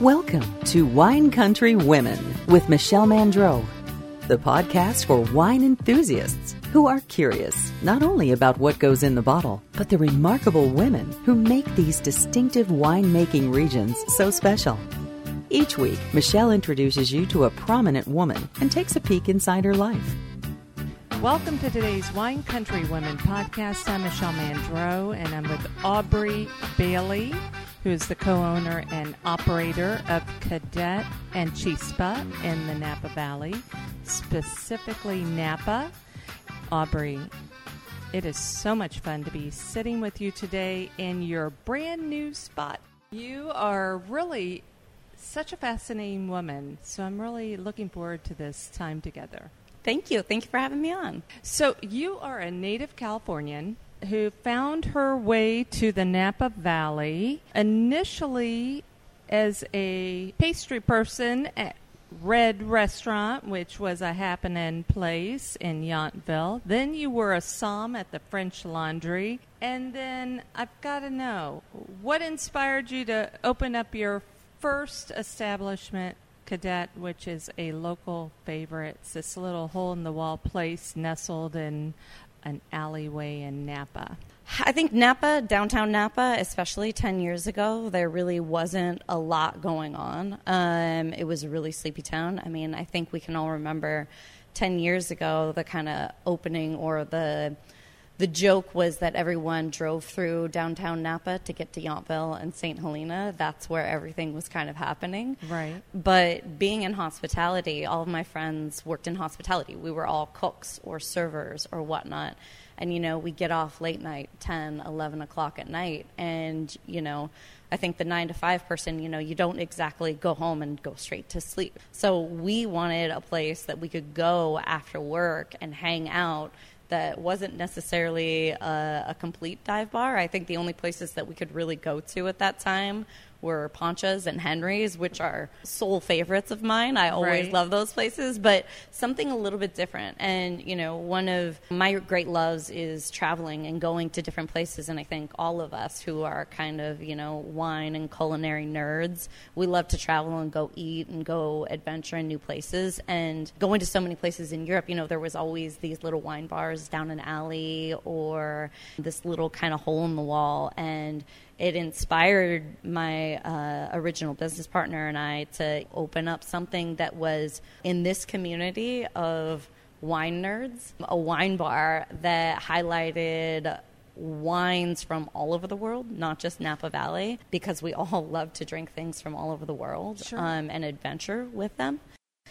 Welcome to Wine Country Women with Michelle Mandro, the podcast for wine enthusiasts who are curious not only about what goes in the bottle, but the remarkable women who make these distinctive winemaking regions so special. Each week, Michelle introduces you to a prominent woman and takes a peek inside her life. Welcome to today's Wine Country Women podcast. I'm Michelle Mandro, and I'm with Aubrey Bailey, who is the co-owner and operator of Cadet and Chispa in the Napa Valley, specifically Napa. Aubrey, it is so much fun to be sitting with you today in your brand new spot. You are really such a fascinating woman, so I'm really looking forward to this time together. Thank you. Thank you for having me on. So, you are a native Californian who found her way to the Napa Valley initially as a pastry person at Redd Restaurant, which was a happening place in Yountville. Then you were a som at the French Laundry. And then I've got to know what inspired you to open up your first establishment Cadet, which is a local favorite. It's this little hole in the wall place nestled in an alleyway in Napa. I think Napa, downtown Napa, especially 10 years ago, there really wasn't a lot going on. Um, it was a really sleepy town. I mean, I think we can all remember 10 years ago the kind of opening or the the joke was that everyone drove through downtown Napa to get to Yountville and St. Helena. That's where everything was kind of happening. Right. But being in hospitality, all of my friends worked in hospitality. We were all cooks or servers or whatnot. And, you know, we get off late night, 10, 11 o'clock at night. And, you know, I think the nine to five person, you know, you don't exactly go home and go straight to sleep. So we wanted a place that we could go after work and hang out that wasn't necessarily a, a, complete dive bar. I think the only places that we could really go to at that time were Pancha's and Henry's, which are soul favorites of mine. I always right. love those places, but something a little bit different. And, you know, one of my great loves is traveling and going to different places. And I think all of us who are kind of, you know, wine and culinary nerds, we love to travel and go eat and go adventure in new places. And going to so many places in Europe, you know, there was always these little wine bars down an alley or this little kind of hole in the wall. And it inspired my uh, original business partner and I to open up something that was in this community of wine nerds, a wine bar that highlighted wines from all over the world, not just Napa Valley, because we all love to drink things from all over the world sure. um, and adventure with them.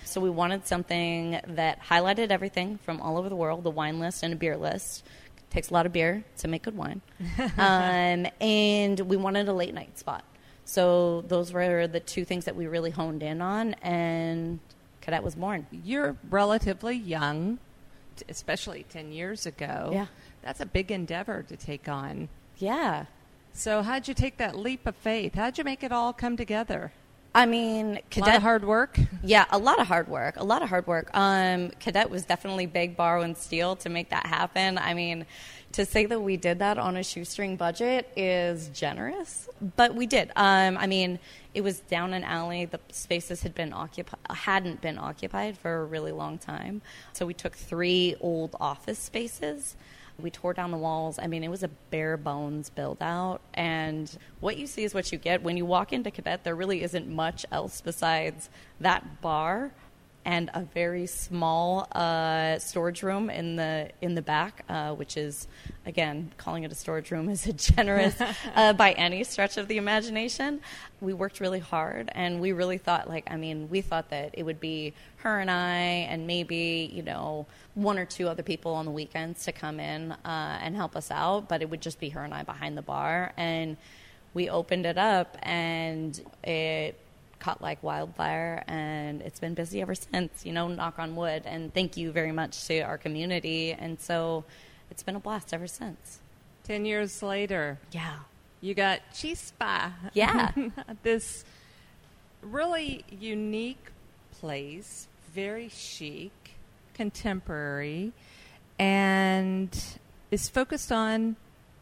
So we wanted something that highlighted everything from all over the world, the wine list and a beer list, takes a lot of beer to make good wine. um, and we wanted a late night spot. So those were the two things that we really honed in on, and Cadet was born. You're relatively young, especially 10 years ago. Yeah. That's a big endeavor to take on. Yeah. So, how'd you take that leap of faith? How'd you make it all come together? I mean, Cadet. A lot of hard work? Yeah, a lot of hard work. A lot of hard work. Um, Cadet was definitely big, borrow, and steal to make that happen. I mean, to say that we did that on a shoestring budget is generous, but we did. Um, I mean, it was down an alley. The spaces had been occupied, hadn't been occupied for a really long time. So we took three old office spaces we tore down the walls. I mean, it was a bare bones build out. And what you see is what you get. When you walk into Cadet, there really isn't much else besides that bar and a very small uh, storage room in the in the back, uh, which is again calling it a storage room is a generous uh, by any stretch of the imagination. We worked really hard, and we really thought like I mean we thought that it would be her and I, and maybe you know one or two other people on the weekends to come in uh, and help us out, but it would just be her and I behind the bar, and we opened it up, and it caught like wildfire and it's been busy ever since you know knock on wood. And thank you very much to our community. And so it's been a blast ever since. 10 years later yeah. you got chispa. Yeah. This really unique place very chic contemporary and is focused on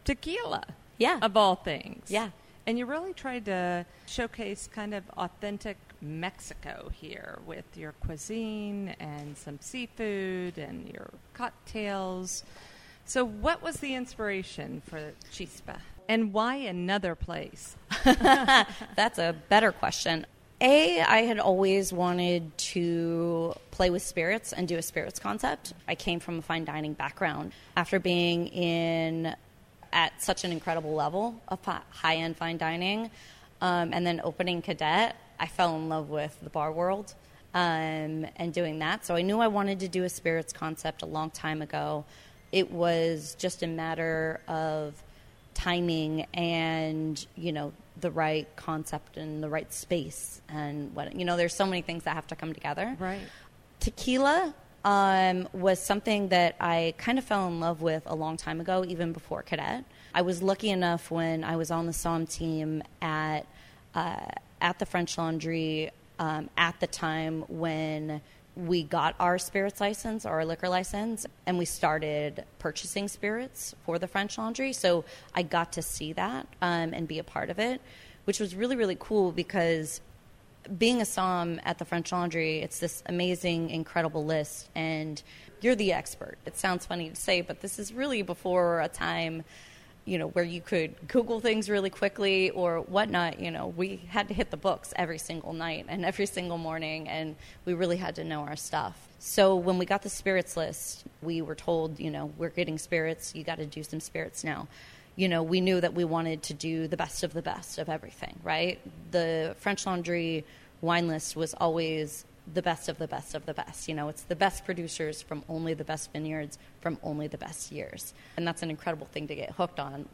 tequila yeah. of all things. Yeah And you really tried to showcase kind of authentic Mexico here with your cuisine and some seafood and your cocktails. So, what was the inspiration for Chispa? And why another place? That's a better question. A, I had always wanted to play with spirits and do a spirits concept. I came from a fine dining background. After being in at such an incredible level of high end fine dining um, and then opening Cadet, I fell in love with the bar world um, and doing that. So I knew I wanted to do a spirits concept a long time ago. It was just a matter of timing and, you know, the right concept and the right space and what you know there's so many things that have to come together right tequila um, was something that i kind of fell in love with a long time ago even before cadet i was lucky enough when i was on the som team at uh, at the french laundry um, at the time when we got our spirits license, or our liquor license, and we started purchasing spirits for the French Laundry. So I got to see that um, and be a part of it, which was really, really cool because being a som at the French Laundry, it's this amazing, incredible list, and you're the expert. It sounds funny to say, but this is really before a time you know, where you could Google things really quickly or whatnot, you know, we had to hit the books every single night and every single morning, and we really had to know our stuff. So when we got the spirits list, we were told, you know, we're getting spirits, you got to do some spirits now. You know, we knew that we wanted to do the best of the best of everything, right? The French Laundry wine list was always the best of the best of the best. You know, it's the best producers from only the best vineyards from only the best years. And that's an incredible thing to get hooked on.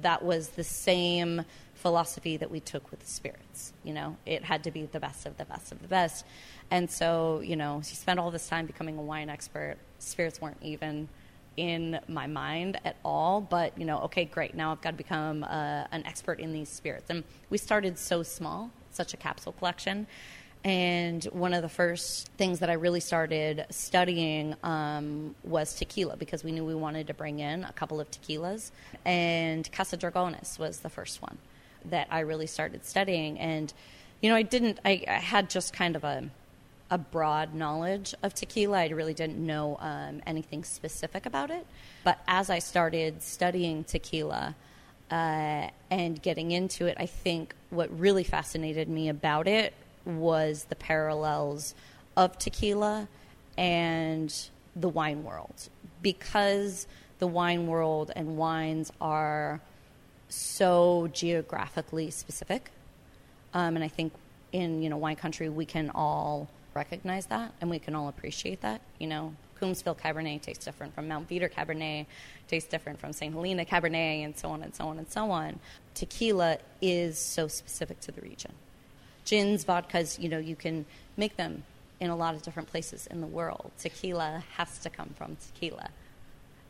That was the same philosophy that we took with the spirits. You know, it had to be the best of the best of the best. And so, you know, you spend all this time becoming a wine expert. Spirits weren't even in my mind at all. But, you know, okay, great. Now I've got to become uh, an expert in these spirits. And we started so small, such a capsule collection and one of the first things that I really started studying um, was tequila because we knew we wanted to bring in a couple of tequilas. And Casa Dragones was the first one that I really started studying. And, you know, I didn't, I, I had just kind of a, a broad knowledge of tequila. I really didn't know um, anything specific about it. But as I started studying tequila, uh, and getting into it, I think what really fascinated me about it was the parallels of tequila and the wine world because the wine world and wines are so geographically specific um, and i think in you know wine country we can all recognize that and we can all appreciate that you know Coombsville Cabernet tastes different from Mount Veeder Cabernet, tastes different from St. Helena Cabernet, and so on and so on and so on. Tequila is so specific to the region gins, vodkas, you know, you can make them in a lot of different places in the world. Tequila has to come from tequila.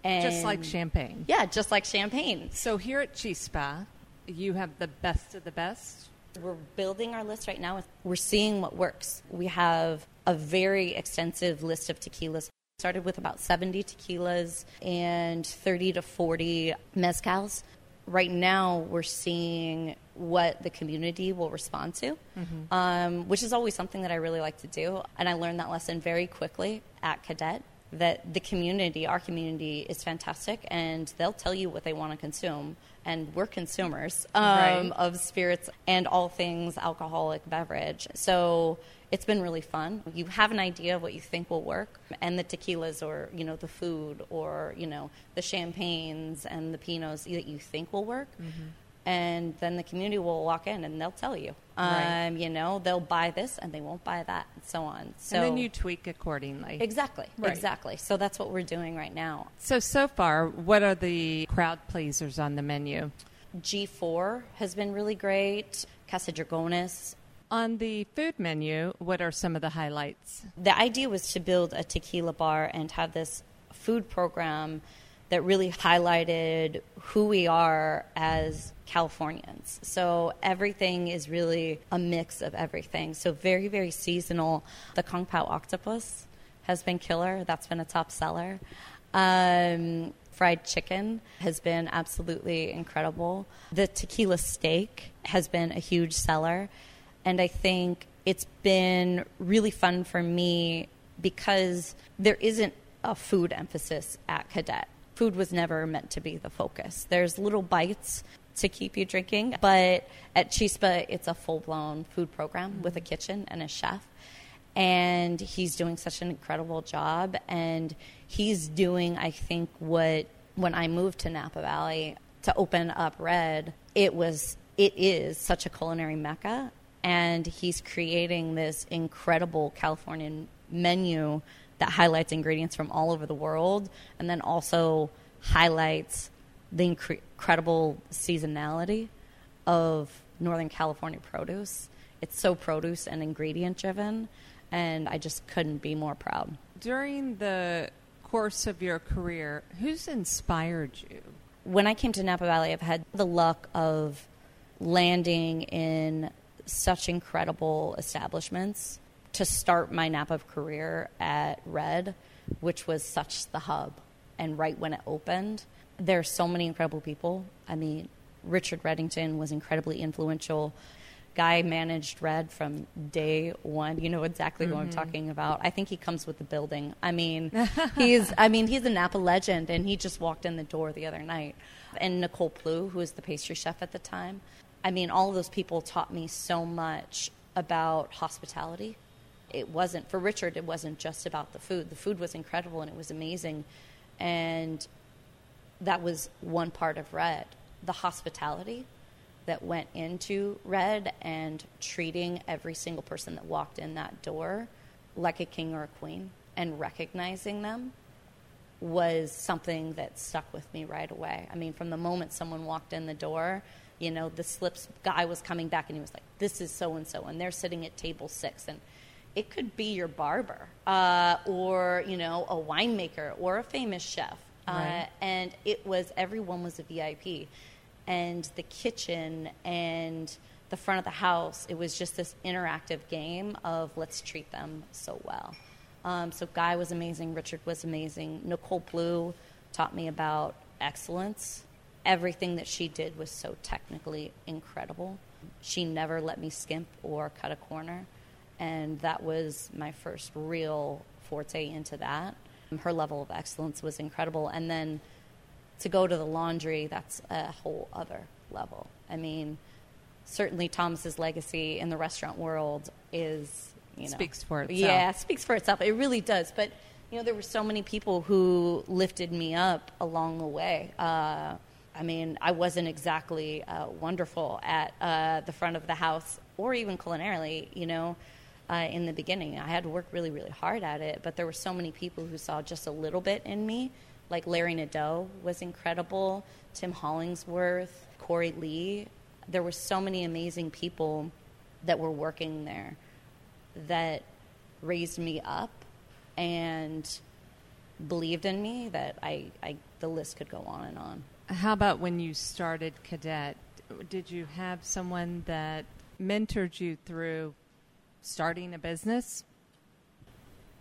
And just like champagne. Yeah, just like champagne. So here at Chispa, you have the best of the best. We're building our list right now. We're seeing what works. We have a very extensive list of tequilas. Started with about 70 tequilas and 30 to 40 mezcals right now we're seeing what the community will respond to, mm-hmm. um, which is always something that I really like to do. And I learned that lesson very quickly at Cadet that the community, our community, is fantastic and they'll tell you what they want to consume. And we're consumers um, right. of spirits and all things alcoholic beverage. So it's been really fun. You have an idea of what you think will work, and the tequilas or you know the food or you know the champagnes and the pinots that you think will work. Mm-hmm. And then the community will walk in and they'll tell you, right. um, you know, they'll buy this and they won't buy that, and so on. So and then you tweak accordingly. Exactly, right. exactly. So that's what we're doing right now. So so far, what are the crowd pleasers on the menu? G4 has been really great. Casa Dragones on the food menu, what are some of the highlights? The idea was to build a tequila bar and have this food program that really highlighted who we are as Californians. So everything is really a mix of everything. So very, very seasonal. The Kung Pao octopus has been killer. That's been a top seller. Um, fried chicken has been absolutely incredible. The tequila steak has been a huge seller. And I think it's been really fun for me because there isn't a food emphasis at Cadet. Food was never meant to be the focus. There's little bites to keep you drinking, but at Chispa, it's a full blown food program mm-hmm. with a kitchen and a chef. And he's doing such an incredible job. And he's doing, I think, what when I moved to Napa Valley to open up Redd, it was it is such a culinary mecca and he's creating this incredible Californian menu that highlights ingredients from all over the world and then also highlights the incre- incredible seasonality of Northern California produce. It's so produce and ingredient driven, and I just couldn't be more proud. During the course of your career, who's inspired you? When I came to Napa Valley, I've had the luck of landing in such incredible establishments to start my Napa career at Redd, which was such the hub. And right when it opened, there are so many incredible people. I mean, Richard Reddington was incredibly influential. Guy managed Redd from day one. You know exactly mm-hmm. what I'm talking about. I think he comes with the building. I mean, he's I mean he's a Napa legend, and he just walked in the door the other night. And Nicole Plue, who was the pastry chef at the time, I mean, all of those people taught me so much about hospitality. It wasn't, for Richard, it wasn't just about the food. The food was incredible and it was amazing. And that was one part of Redd. The hospitality that went into Redd and treating every single person that walked in that door like a king or a queen and recognizing them was something that stuck with me right away. I mean, from the moment someone walked in the door, you know, the slips guy was coming back and he was like, this is so and so, and they're sitting at table six. And it could be your barber uh, or, you know, a winemaker or a famous chef. Uh, right. Uh, and it was, everyone was a VIP. And the kitchen and the front of the house, it was just this interactive game of let's treat them so well. Um, so Guy was amazing, Richard was amazing. Nicole Plue taught me about excellence everything that she did was so technically incredible. She never let me skimp or cut a corner, and that was my first real forte into that. Her level of excellence was incredible, and then to go to the laundry, that's a whole other level. I mean, certainly Thomas's legacy in the restaurant world is, you know, speaks for itself. Yeah, speaks for itself. It really does. But you know, there were so many people who lifted me up along the way. Uh, I mean, I wasn't exactly uh, wonderful at uh, the front of the house or even culinarily, you know, uh, in the beginning. I had to work really, really hard at it, but there were so many people who saw just a little bit in me. Like Larry Nadeau was incredible, Tim Hollingsworth, Corey Lee. There were so many amazing people that were working there that raised me up and believed in me that I, I the list could go on and on. How about when you started Cadet? Did you have someone that mentored you through starting a business?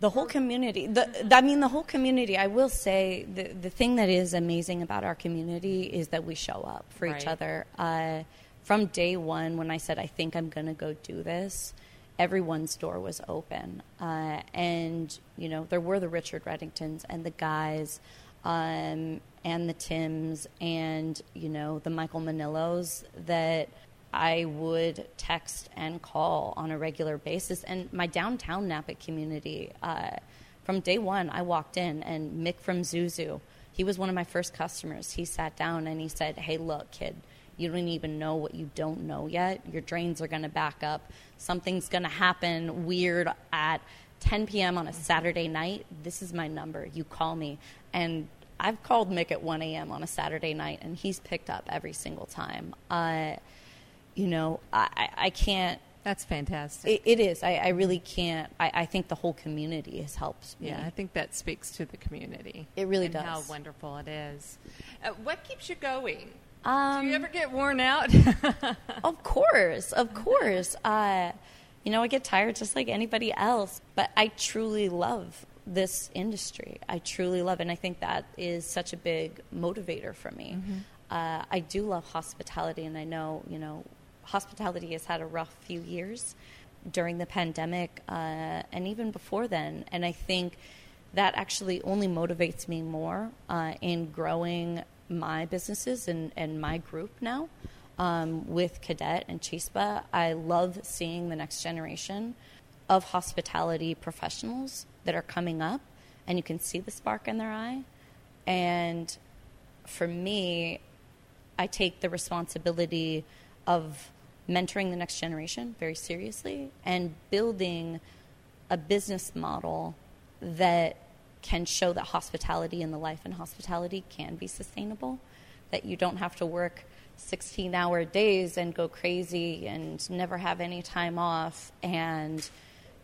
The whole community. The, I mean, the whole community. I will say the the thing that is amazing about our community is that we show up for right. each other. Uh, from day one, when I said I think I'm going to go do this, everyone's door was open, uh, and you know there were the Richard Reddingtons and the guys um, and the Tims and you know the Michael Manillos that I would text and call on a regular basis. And my downtown Napa community, uh, from day one, I walked in and Mick from Zuzu, he was one of my first customers. He sat down and he said, "Hey, look, kid." You don't even know what you don't know yet. Your drains are going to back up. Something's going to happen weird at 10 p.m. on a Saturday night. This is my number. You call me. And I've called Mick at 1 a.m. on a Saturday night, and he's picked up every single time. Uh, you know, I, I can't. That's fantastic. it, it is. I, I, really can't. I, I, think the whole community has helped me. Yeah, I think that speaks to the community. It really does. How wonderful it is. Uh, what keeps you going? Um, Do you ever get worn out? of course, of course. Uh, you know, I get tired just like anybody else, but I truly love this industry. I truly love it. And I think that is such a big motivator for me. Mm-hmm. Uh, I do love hospitality, and I know, you know, hospitality has had a rough few years during the pandemic uh, and even before then. And I think that actually only motivates me more uh, in growing my businesses and, and my group now um, with Cadet and Chispa. I love seeing the next generation of hospitality professionals that are coming up, and you can see the spark in their eye. And for me, I take the responsibility of mentoring the next generation very seriously and building a business model that can show that hospitality and the life in hospitality can be sustainable, that you don't have to work 16 hour days and go crazy and never have any time off and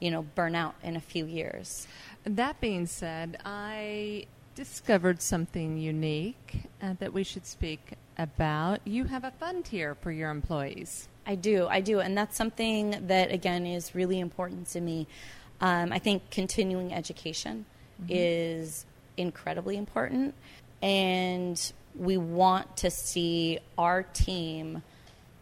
you know burn out in a few years. That being said, I discovered something unique uh, that we should speak about. You have a fund here for your employees. I do, I do, and that's something that again is really important to me. Um, I think continuing education mm-hmm. is incredibly important, and we want to see our team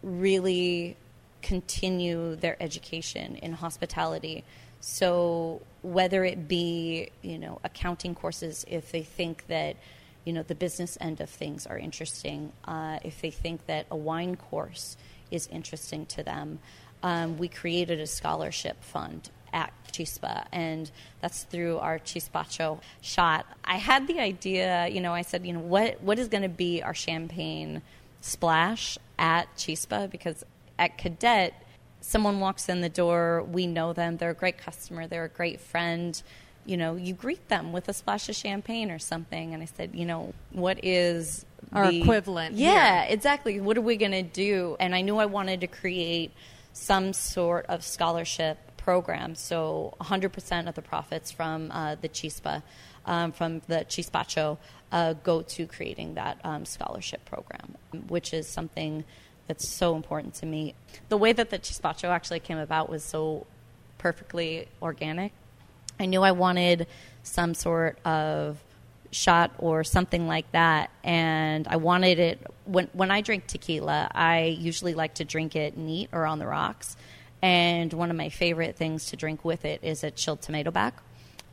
really continue their education in hospitality. So whether it be you know accounting courses, if they think that you know the business end of things are interesting, uh, if they think that a wine course is interesting to them, um, we created a scholarship fund at Chispa, and that's through our Chispacho shot. I had the idea, you know, I said, you know, what what is going to be our champagne splash at Chispa because at Cadet, someone walks in the door, we know them, they're a great customer, they're a great friend. You know, you greet them with a splash of champagne or something. And I said, you know, what is our the, equivalent? Yeah, here. exactly. What are we going to do? And I knew I wanted to create some sort of scholarship program. So 100% of the profits from uh, the Chispa, um, from the Chispacho, uh, go to creating that um, scholarship program, which is something that's so important to me. The way that the Chispacho actually came about was so perfectly organic. I knew I wanted some sort of shot or something like that and I wanted it when when I drink tequila I usually like to drink it neat or on the rocks and one of my favorite things to drink with it is a chilled tomato back.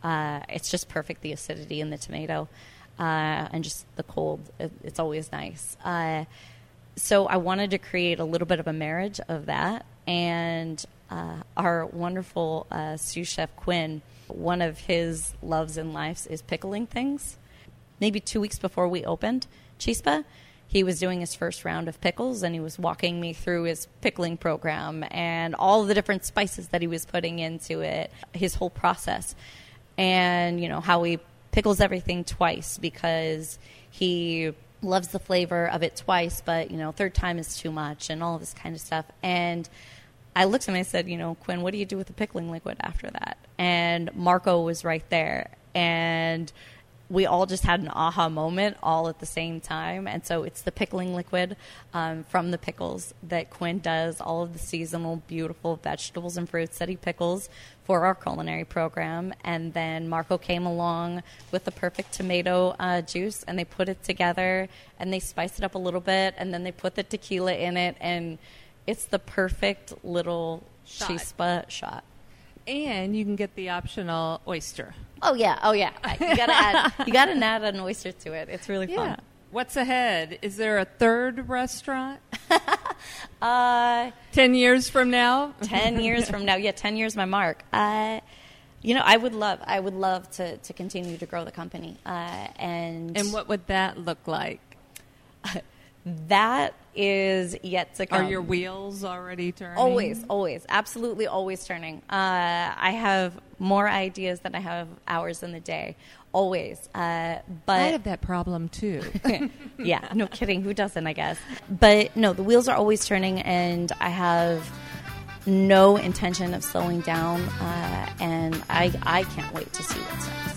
Uh, it's just perfect, the acidity in the tomato, uh, and just the cold. It, it's always nice. Uh, so I wanted to create a little bit of a marriage of that. And uh, our wonderful uh, sous chef Quinn, one of his loves in life is pickling things. Maybe two weeks before we opened Chispa, he was doing his first round of pickles and he was walking me through his pickling program and all the different spices that he was putting into it, his whole process. And, you know, how he pickles everything twice because he loves the flavor of it twice, but, you know, third time is too much and all of this kind of stuff. And I looked at him and I said, you know, Quinn, what do you do with the pickling liquid after that? And Marco was right there. And we all just had an aha moment all at the same time. And so it's the pickling liquid um, from the pickles that Quinn does, all of the seasonal, beautiful vegetables and fruits that he pickles for our culinary program. And then Marco came along with the perfect tomato uh, juice and they put it together and they spice it up a little bit and then they put the tequila in it. And it's the perfect little shot. chispa shot. And you can get the optional oyster. Oh yeah, oh yeah. You gotta add, you gotta add an oyster to it. It's really fun. Yeah. What's ahead? Is there a third restaurant? uh, ten years from now. ten years from now. Yeah, ten years my mark. Uh, you know, I would love, I would love to to continue to grow the company. Uh, and and what would that look like? that is yet to come. Are your wheels already turning? Always, always, absolutely, always turning. Uh, I have more ideas than I have hours in the day. Always, uh, but I have that problem too. yeah, no kidding. Who doesn't? I guess. But no, the wheels are always turning, and I have no intention of slowing down. Uh, and I, I can't wait to see what's next.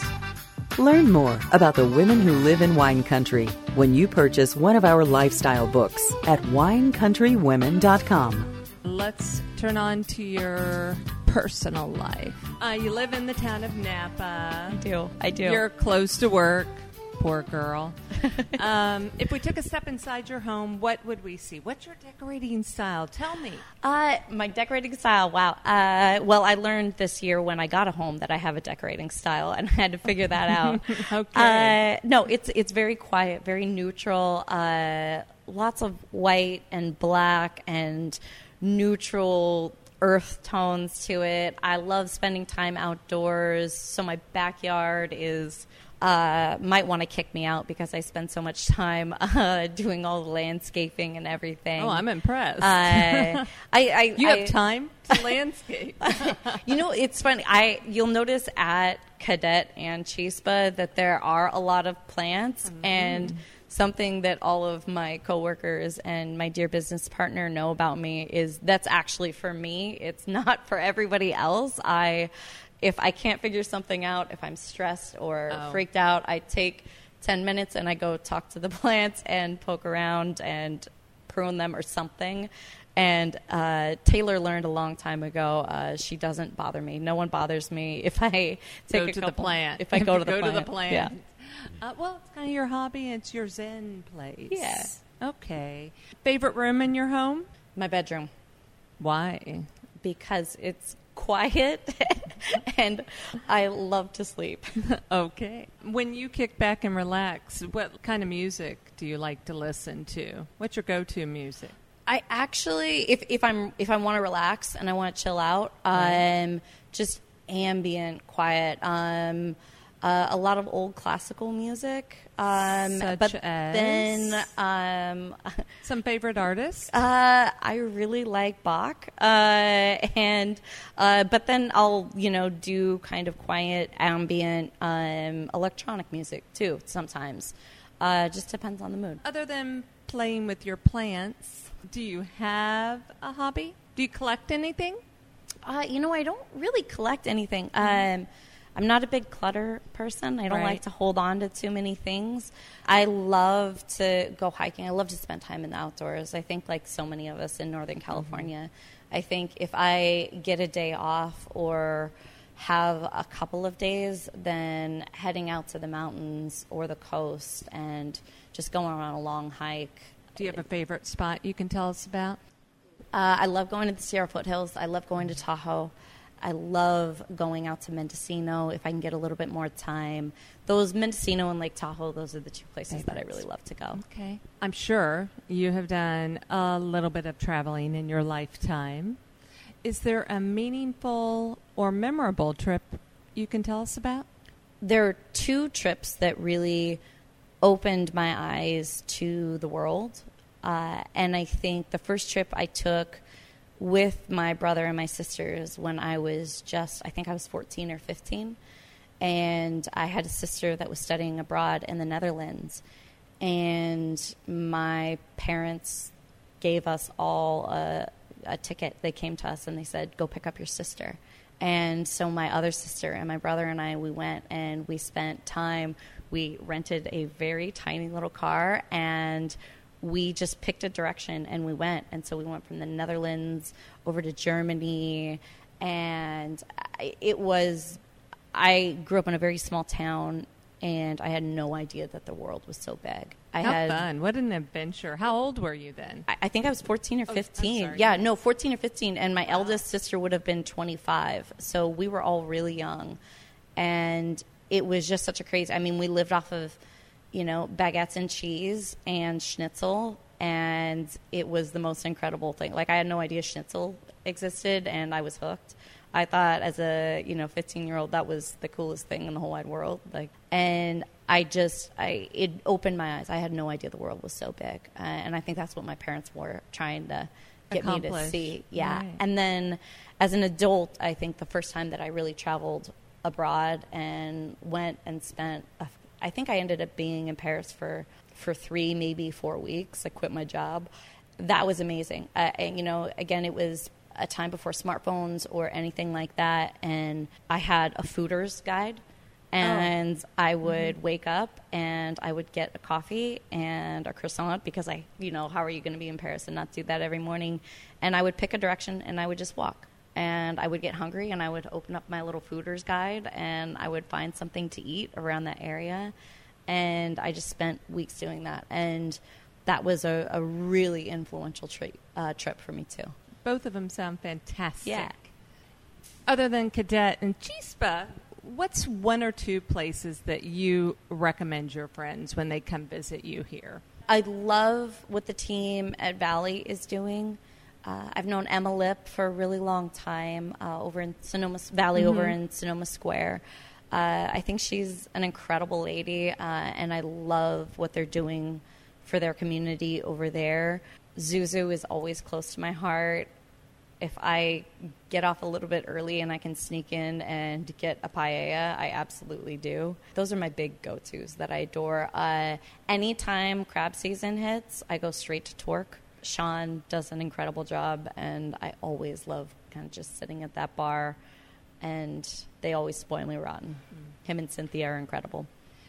Learn more about the women who live in wine country when you purchase one of our lifestyle books at winecountrywomen.com. Let's turn on to your personal life. Uh, you live in the town of Napa. I do. I do. You're close to work. Poor girl. um, if we took a step inside your home, what would we see? What's your decorating style? Tell me. Uh, my decorating style. Wow. Uh, well, I learned this year when I got a home that I have a decorating style, and I had to figure that out. okay. Uh, no, it's it's very quiet, very neutral. Uh, lots of white and black and neutral earth tones to it. I love spending time outdoors, so my backyard is. Uh, might want to kick me out because I spend so much time uh, doing all the landscaping and everything. Oh, I'm impressed. Uh, I, I, you I, have time to landscape. you know, it's funny. I you'll notice at Cadet and Chispa that there are a lot of plants Mm-hmm. and something that all of my coworkers and my dear business partner know about me is that's actually for me. It's not for everybody else. I if I can't figure something out, if I'm stressed or Oh. freaked out, I take 10 minutes and I go talk to the plants and poke around and prune them or something. And uh, Taylor learned a long time ago. Uh, she doesn't bother me. No one bothers me if I take go a to couple, the plant. If I go to the go plant, to the plant. Yeah. Uh, well, it's kind of your hobby. It's your zen place. Yeah. Okay. Favorite room in your home? My bedroom Why? because it's quiet and I love to sleep. Okay. When you kick back and relax, what kind of music do you like to listen to? What's your go-to music? I actually, if, if I'm if I want to relax and I want to chill out, um, just ambient, quiet. Um, uh, a lot of old classical music. Um, Such but as? then um, Some favorite artists? Uh, I really like Bach, uh, and uh, but then I'll you know do kind of quiet, ambient, um, electronic music too. Sometimes, uh, just depends on the mood. Other than playing with your plants, do you have a hobby? Do you collect anything? Uh, you know, I don't really collect anything. Um, I'm not a big clutter person. I don't Right. like to hold on to too many things. I love to go hiking. I love to spend time in the outdoors. I think, like so many of us in Northern California, I think if I get a day off or have a couple of days, then heading out to the mountains or the coast and just going on a long hike. Do you have a favorite spot you can tell us about? Uh, I love going to the Sierra foothills. I love going to Tahoe. I love going out to Mendocino if I can get a little bit more time. Those Mendocino and Lake Tahoe, those are the two places that I really love to go. Okay. I'm sure you have done a little bit of traveling in your lifetime. Is there a meaningful or memorable trip you can tell us about? There are two trips that really opened my eyes to the world. Uh, and I think the first trip I took with my brother and my sisters when I was just, I think I was 14 or 15. And I had a sister that was studying abroad in the Netherlands. And my parents gave us all a, a ticket. They came to us and they said, go pick up your sister. And so my other sister and my brother and I, we went and we spent time. We rented a very tiny little car and we just picked a direction and we went. And so we went from the Netherlands over to Germany. And it was, I grew up in a very small town and I had no idea that the world was so big. I How had, fun. What an adventure. How old were you then? I, I think I was 14 or Oh, 15. sorry. yeah, no, 14 or 15. And my eldest sister would have been 25. So we were all really young. And it was just such a crazy, I mean, we lived off of, you know, baguettes and cheese and schnitzel. And it was the most incredible thing. Like, I had no idea schnitzel existed and I was hooked. I thought as a you know 15 year old that was the coolest thing in the whole wide world. Like, and I just I it opened my eyes. I had no idea the world was so big, uh, and I think that's what my parents were trying to get me to see. Yeah, Right. and then as an adult, I think the first time that I really traveled abroad and went and spent, I think I ended up being in Paris for for three maybe four weeks. I quit my job. That was amazing. Uh, and, you know, again, it was a time before smartphones or anything like that, and I had a Fodor's guide. And I would wake up and I would get a coffee and a croissant because I, you know, how are you going to be in Paris and not do that every morning? And I would pick a direction and I would just walk. And I would get hungry and I would open up my little Fodor's guide and I would find something to eat around that area. and I just spent weeks doing that. And that was a, a really influential tri- uh, trip for me too. Both of them sound fantastic. Yeah. Other than Cadet and Chispa, what's one or two places that you recommend your friends when they come visit you here? I love what the team at Valley is doing. Uh, I've known Emma Lip for a really long time uh, over in Sonoma Valley, over in Sonoma Square. Uh, I think she's an incredible lady, uh, and I love what they're doing for their community over there. Zuzu is always close to my heart. If I get off a little bit early and I can sneak in and get a paella, I absolutely do. Those are my big go tos that I adore. Uh, anytime crab season hits, I go straight to Torc. Sean does an incredible job, and I always love kind of just sitting at that bar, and they always spoil me rotten. Mm. Him and Cynthia are incredible.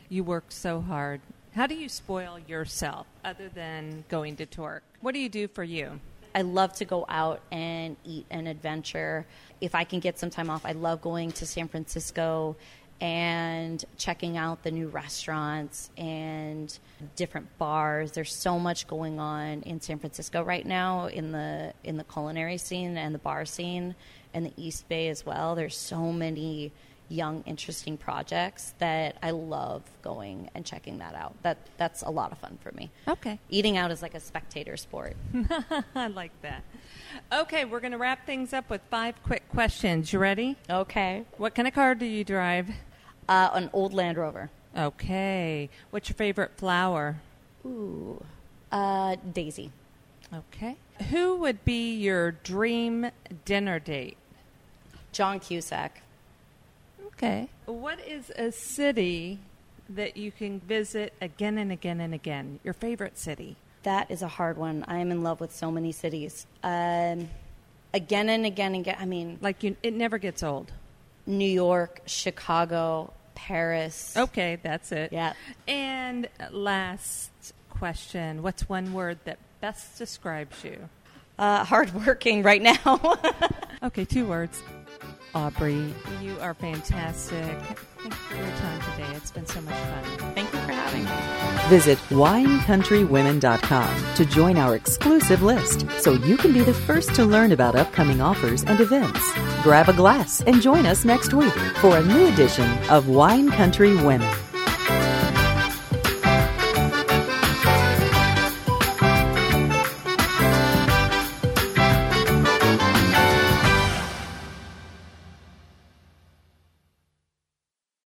You work so hard. How do you spoil yourself other than going to Torc? What do you do for you? I love to go out and eat an adventure. If I can get some time off, I love going to San Francisco and checking out the new restaurants and different bars. There's so much going on in San Francisco right now in the in the culinary scene and the bar scene and the East Bay as well. There's so many young interesting projects that I love going and checking that out. That that's a lot of fun for me. Okay. Eating out is like a spectator sport. I like that. Okay, we're going to wrap things up with five quick questions. You ready? Okay. What kind of car do you drive? Uh, an old Land Rover. Okay. What's your favorite flower? Ooh. Uh, Daisy. Okay. Who would be your dream dinner date? John Cusack. Okay. What is a city that you can visit again and again and again? Your favorite city? That is a hard one. I am in love with so many cities. Um, again and again and again. I mean, Like you, it never gets old. New York, Chicago, Paris. Okay, that's it. Yeah. And last question: What's one word that best describes you? Uh, hardworking right now. Okay, two words. Aubrey, you are fantastic. Thank you for your time today. It's been so much fun. Thank you for having me. Visit winecountrywomen.com to join our exclusive list so you can be the first to learn about upcoming offers and events. Grab a glass and join us next week for a new edition of Wine Country Women.